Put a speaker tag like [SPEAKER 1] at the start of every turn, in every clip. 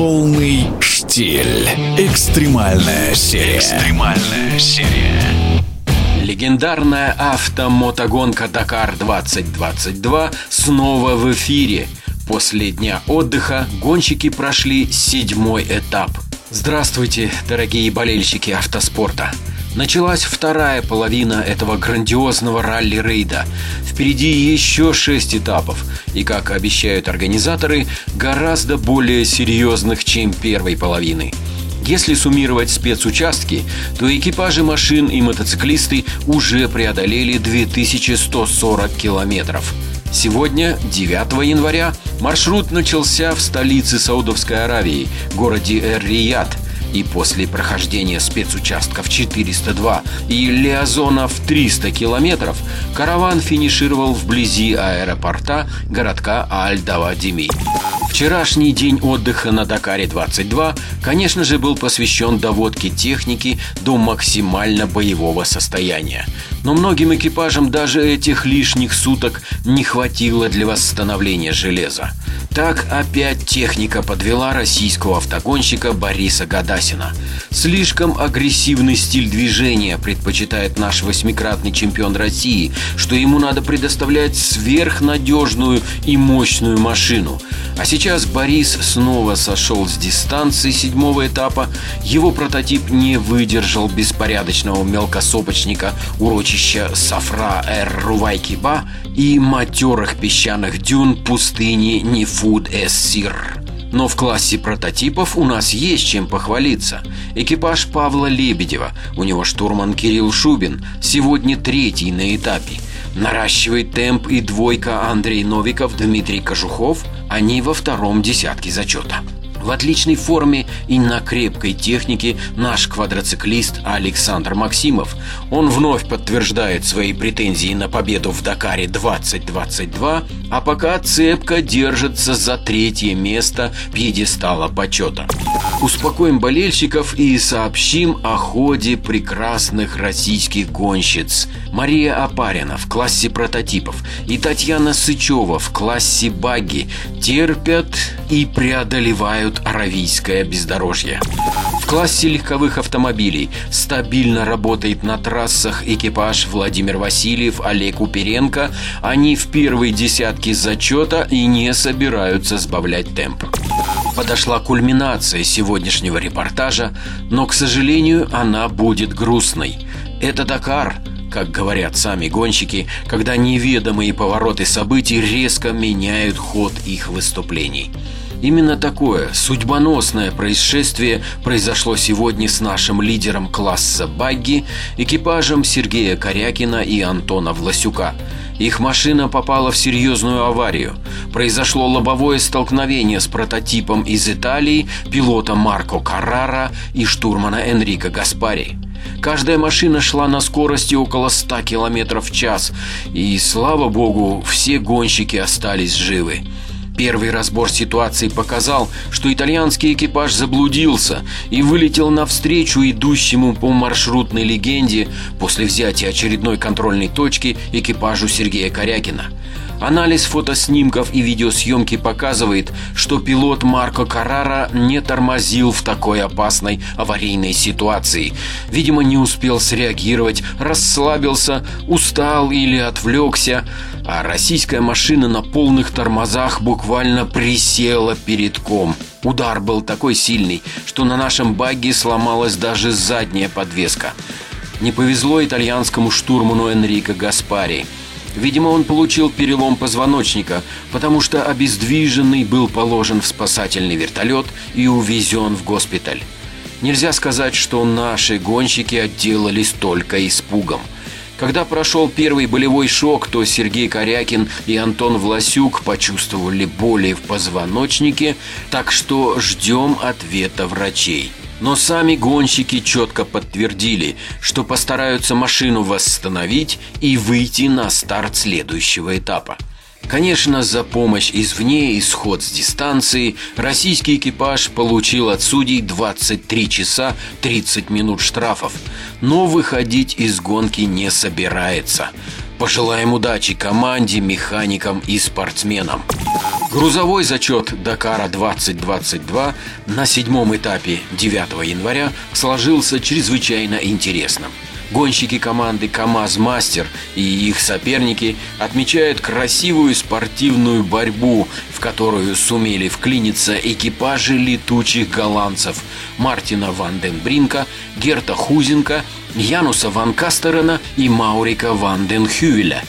[SPEAKER 1] Полный штиль. Экстремальная серия. Экстремальная серия.
[SPEAKER 2] Легендарная автомотогонка Дакар 2022 снова в эфире. После дня отдыха гонщики прошли седьмой этап. Здравствуйте, дорогие болельщики автоспорта! Началась вторая половина этого грандиозного ралли-рейда. Впереди еще шесть этапов, и, как обещают организаторы, гораздо более серьезных, чем первой половины. Если суммировать спецучастки, то экипажи машин и мотоциклисты уже преодолели 2140 километров. Сегодня, 9 января, маршрут начался в столице Саудовской Аравии, городе Эр-Рияд – и после прохождения спецучастков 402 и лиазонов 300 километров караван финишировал вблизи аэропорта городка Аль-Давадими. Вчерашний день отдыха на Дакаре-22, конечно же, был посвящен доводке техники до максимально боевого состояния. Но многим экипажам даже этих лишних суток не хватило для восстановления железа. Так опять техника подвела российского автогонщика Бориса Гадасина. Слишком агрессивный стиль движения предпочитает наш восьмикратный чемпион России, что ему надо предоставлять сверхнадежную и мощную машину. А сейчас Борис снова сошел с дистанции седьмого этапа. Его прототип не выдержал беспорядочного мелкосопочника урочища Сафра Эр Рувайкиба и матерых песчаных дюн пустыни Food as Sir. Но в классе прототипов у нас есть чем похвалиться. Экипаж Павла Лебедева, у него штурман Кирилл Шубин, сегодня третий на этапе. Наращивает темп и двойка Андрей Новиков, Дмитрий Кожухов, они во втором десятке зачета. В отличной форме и на крепкой технике наш квадроциклист Александр Максимов. Он вновь подтверждает свои претензии на победу в Дакаре 2022, а пока цепко держится за третье место пьедестала почета. Успокоим болельщиков и сообщим о ходе прекрасных российских гонщиц. Мария Апарина в классе прототипов и Татьяна Сычева в классе баги терпят и преодолевают аравийское бездорожье. В классе легковых автомобилей стабильно работает на трассах экипаж Владимир Васильев, Олег Уперенко. Они в первой десятке зачета и не собираются сбавлять темп. Подошла кульминация сегодняшнего репортажа, но, к сожалению, она будет грустной. Это Дакар, как говорят сами гонщики, когда неведомые повороты событий резко меняют ход их выступлений. Именно такое судьбоносное происшествие произошло сегодня с нашим лидером класса «Багги», экипажем Сергея Корякина и Антона Власюка. Их машина попала в серьезную аварию. Произошло лобовое столкновение с прототипом из Италии, пилота Марко Каррара и штурмана Энрико Гаспари. Каждая машина шла на скорости около 100 км в час, и, слава богу, все гонщики остались живы. Первый разбор ситуации показал, что итальянский экипаж заблудился и вылетел навстречу идущему по маршрутной легенде после взятия очередной контрольной точки экипажу Сергея Корякина. Анализ фотоснимков и видеосъемки показывает, что пилот Марко Каррара не тормозил в такой опасной аварийной ситуации. Видимо, не успел среагировать, расслабился, устал или отвлекся, а российская машина на полных тормозах буквально присела перед ком. Удар был такой сильный, что на нашем багге сломалась даже задняя подвеска. Не повезло итальянскому штурману Энрико Гаспари – Видимо, он получил перелом позвоночника, потому что обездвиженный был положен в спасательный вертолет и увезен в госпиталь. Нельзя сказать, что наши гонщики отделались только испугом. Когда прошел первый болевой шок, то Сергей Корякин и Антон Власюк почувствовали боли в позвоночнике, так что ждем ответа врачей. Но сами гонщики четко подтвердили, что постараются машину восстановить и выйти на старт следующего этапа. Конечно, за помощь извне и сход с дистанции российский экипаж получил от судей 23 часа 30 минут штрафов, но выходить из гонки не собирается. Пожелаем удачи команде, механикам и спортсменам. Грузовой зачет Дакара 2022 на седьмом этапе 9 января сложился чрезвычайно интересным. Гонщики команды КАМАЗ Мастер и их соперники отмечают красивую спортивную борьбу, в которую сумели вклиниться экипажи летучих голландцев Мартина Ван Ден Бринка, Герта Хузенко, Януса Ван Кастерена и Маурика Ван Ден Хювеля.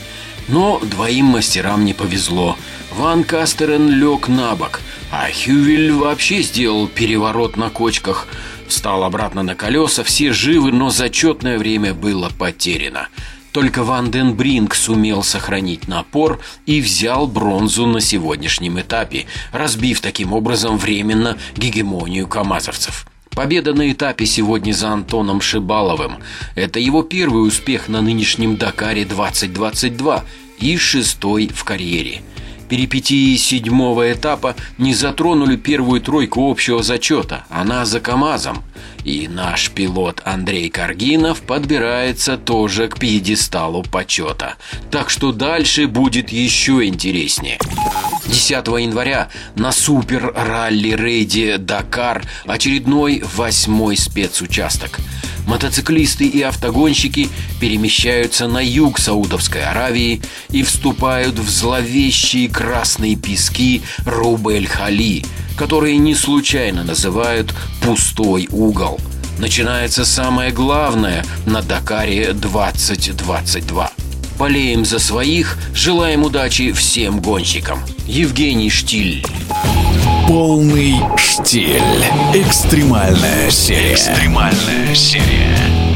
[SPEAKER 2] Но двоим мастерам не повезло – Ван Кастерен лег на бок, а Хювель вообще сделал переворот на кочках. Встал обратно на колеса, все живы, но зачетное время было потеряно. Только Ван Ден Бринг сумел сохранить напор и взял бронзу на сегодняшнем этапе, разбив таким образом временно гегемонию камазовцев. Победа на этапе сегодня за Антоном Шибаловым. Это его первый успех на нынешнем Дакаре 2022 и шестой в карьере. Перипетии седьмого этапа не затронули первую тройку общего зачета, она за КАМАЗом. И наш пилот Андрей Каргинов подбирается тоже к пьедесталу почета. Так что дальше будет еще интереснее. 10 января на супер-ралли-рейде «Дакар» очередной восьмой спецучасток – мотоциклисты и автогонщики перемещаются на юг Саудовской Аравии и вступают в зловещие красные пески Рубель-Хали, которые не случайно называют «пустой угол». Начинается самое главное на Дакаре 2022. Болеем за своих, желаем удачи всем гонщикам. Евгений Штиль.
[SPEAKER 1] Полный штиль. Экстремальная серия. Экстремальная серия.